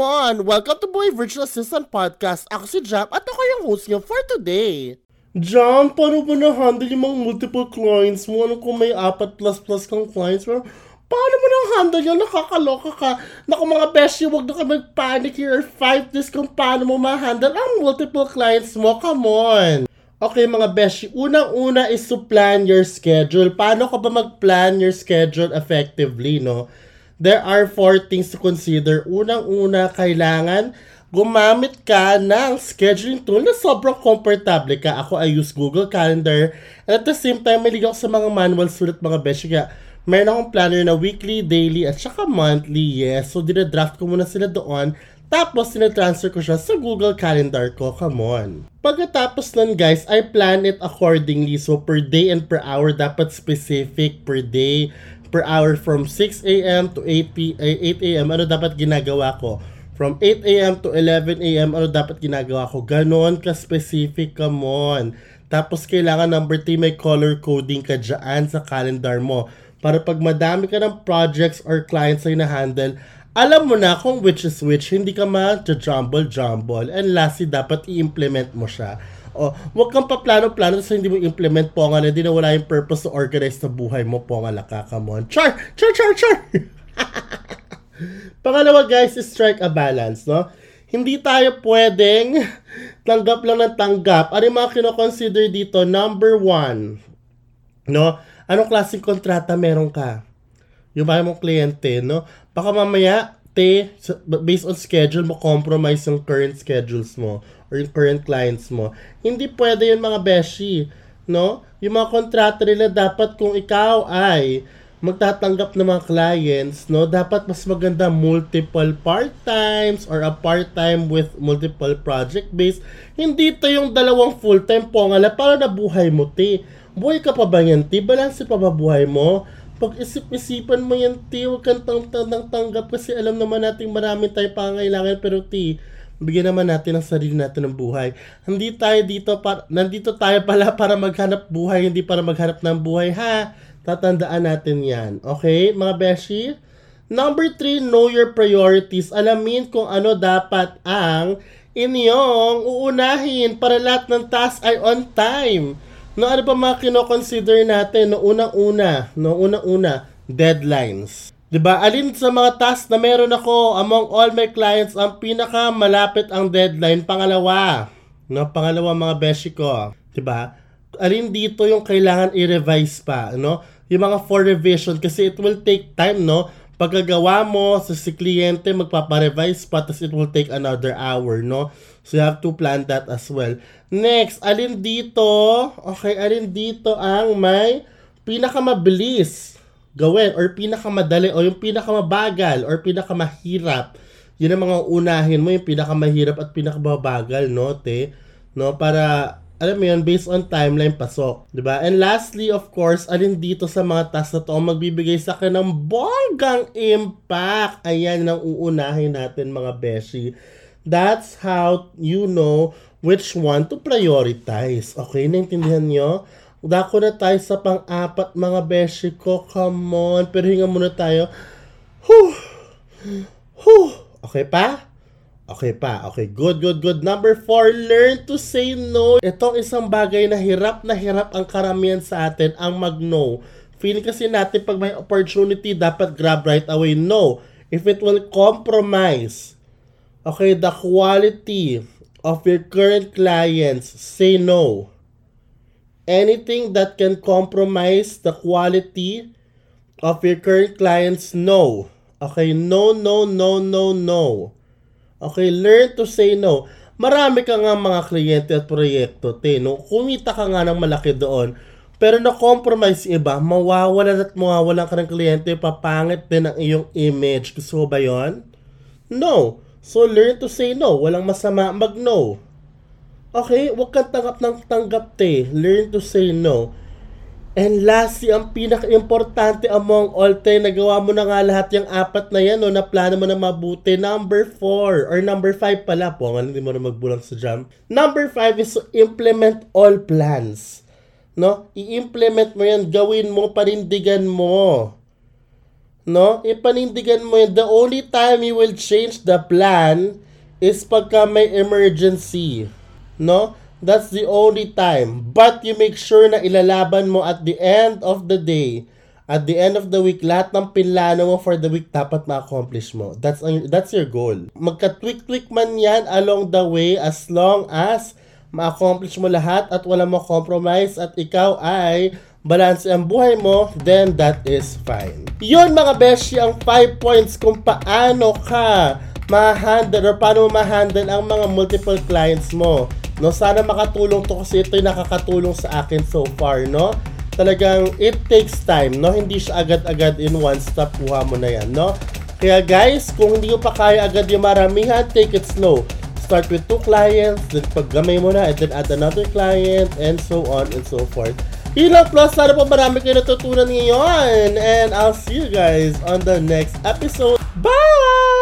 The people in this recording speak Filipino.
come on! Welcome to Boy Virtual Assistant Podcast. Ako si Jam at ako yung host niyo for today. Jam, paano mo na-handle yung mga multiple clients mo? Ano kung may apat plus plus kang clients? Pero, paano mo na-handle yun? Nakakaloka ka. Naku mga beshi, huwag na ka mag-panic here or fight this kung paano mo ma-handle ang multiple clients mo. Come on! Okay mga beshi, unang-una is to plan your schedule. Paano ka ba mag-plan your schedule effectively, no? There are four things to consider. Unang-una, kailangan gumamit ka ng scheduling tool na sobrang komportable ka. Ako, I use Google Calendar. And at the same time, may ako sa mga manual sulat mga beshi. Kaya, meron akong planner na weekly, daily, at saka monthly. Yes. So, dinadraft ko muna sila doon. Tapos, sinatransfer ko siya sa Google Calendar ko. Come on. Pagkatapos nun, guys, I plan it accordingly. So, per day and per hour, dapat specific per day per hour from 6 a.m. to 8 p 8 a.m. ano dapat ginagawa ko? From 8 a.m. to 11 a.m. ano dapat ginagawa ko? Ganon ka-specific ka mon. Tapos kailangan number 3 may color coding ka dyan sa calendar mo. Para pag madami ka ng projects or clients na handle alam mo na kung which is which, hindi ka ma-jumble-jumble. And lastly, dapat i-implement mo siya. O, wag kang paplano-plano sa hindi mo implement po nga na di na wala yung purpose to organize sa buhay mo po nga laka. Come. Char! Char! Char! Char! Pangalawa guys, is strike a balance, no? Hindi tayo pwedeng tanggap lang ng tanggap. Ano yung mga kinoconsider dito? Number one, no? Anong klaseng kontrata meron ka? Yung mga mong kliyente, no? Baka mamaya, te, based on schedule mo, compromise yung current schedules mo or yung current clients mo. Hindi pwede yun mga beshi, no? Yung mga kontrata nila dapat kung ikaw ay magtatanggap ng mga clients, no, dapat mas maganda multiple part-times or a part-time with multiple project base. Hindi to yung dalawang full-time po nga para na buhay mo, ti. Buhay ka pa ba yan, ti? Balanse pa ba buhay mo? Pag isip-isipan mo yan, ti, huwag kang tang tanggap kasi alam naman natin marami tayo pangailangan pero ti, bigyan naman natin ang sarili natin ng buhay. Hindi tayo dito para, nandito tayo pala para maghanap buhay, hindi para maghanap ng buhay, ha? Tatandaan natin yan. Okay, mga beshi? Number three, know your priorities. Alamin kung ano dapat ang inyong uunahin para lahat ng task ay on time. No, ano pa mga kinoconsider natin no unang-una, no unang-una, deadlines. 'Di ba? Alin sa mga tasks na meron ako among all my clients ang pinaka malapit ang deadline pangalawa. No, pangalawa mga beshi ko, 'di ba? Alin dito yung kailangan i-revise pa, no? Yung mga for revision kasi it will take time, no? Pagkagawa mo sa si kliyente magpapa-revise pa tapos it will take another hour, no? So you have to plan that as well. Next, alin dito? Okay, alin dito ang may pinakamabilis gawin or pinakamadali o yung pinakamabagal or pinakamahirap. Yun ang mga unahin mo, yung pinakamahirap at pinakamabagal, no, te? No, para alam mo yun, based on timeline pasok. ba diba? And lastly, of course, alin dito sa mga tasks na to magbibigay sa akin ng bonggang impact. Ayan ang uunahin natin mga beshi. That's how you know which one to prioritize. Okay, naintindihan nyo? Dako na tayo sa pang-apat mga beshi ko. Come on. Pero hinga muna tayo. Whew. Whew. Okay pa? Okay pa. Okay. Good, good, good. Number four, learn to say no. Itong isang bagay na hirap na hirap ang karamihan sa atin ang mag-no. Feeling kasi natin pag may opportunity, dapat grab right away. No. If it will compromise, okay, the quality of your current clients, say no anything that can compromise the quality of your current clients, no. Okay, no, no, no, no, no. Okay, learn to say no. Marami ka nga mga kliyente at proyekto, te, no? Kumita ka nga ng malaki doon, pero na-compromise iba, mawawalan at mawawalan ka ng kliyente, papangit din ang iyong image. Gusto ba yon? No. So, learn to say no. Walang masama mag-no. Okay, huwag kang tanggap ng tanggap te. Learn to say no. And lastly, ang pinaka-importante among all time, nagawa mo na nga lahat yung apat na yan, no, na plano mo na mabuti. Number 4, or number 5 pala po, nga hindi mo na magbulang sa jam. Number 5 is to implement all plans. No? I-implement mo yan, gawin mo, panindigan mo. no? Ipanindigan mo yun. The only time you will change the plan is pagka may emergency, no? That's the only time. But you make sure na ilalaban mo at the end of the day, at the end of the week, lahat ng pinlano mo for the week dapat ma-accomplish mo. That's that's your goal. Magka-tweak-tweak man yan along the way as long as ma-accomplish mo lahat at wala mo compromise at ikaw ay balance ang buhay mo, then that is fine. Yun mga beshi, ang 5 points kung paano ka ma-handle or paano ma-handle ang mga multiple clients mo. No, sana makatulong to kasi ito'y nakakatulong sa akin so far, no? Talagang it takes time, no? Hindi siya agad-agad in one stop kuha mo na yan, no? Kaya guys, kung hindi mo pa kaya agad yung maramihan, take it slow. Start with two clients, then paggamay mo na, and then add another client, and so on and so forth. Lang plus, sana po marami kayo natutunan ngayon. And I'll see you guys on the next episode. Bye!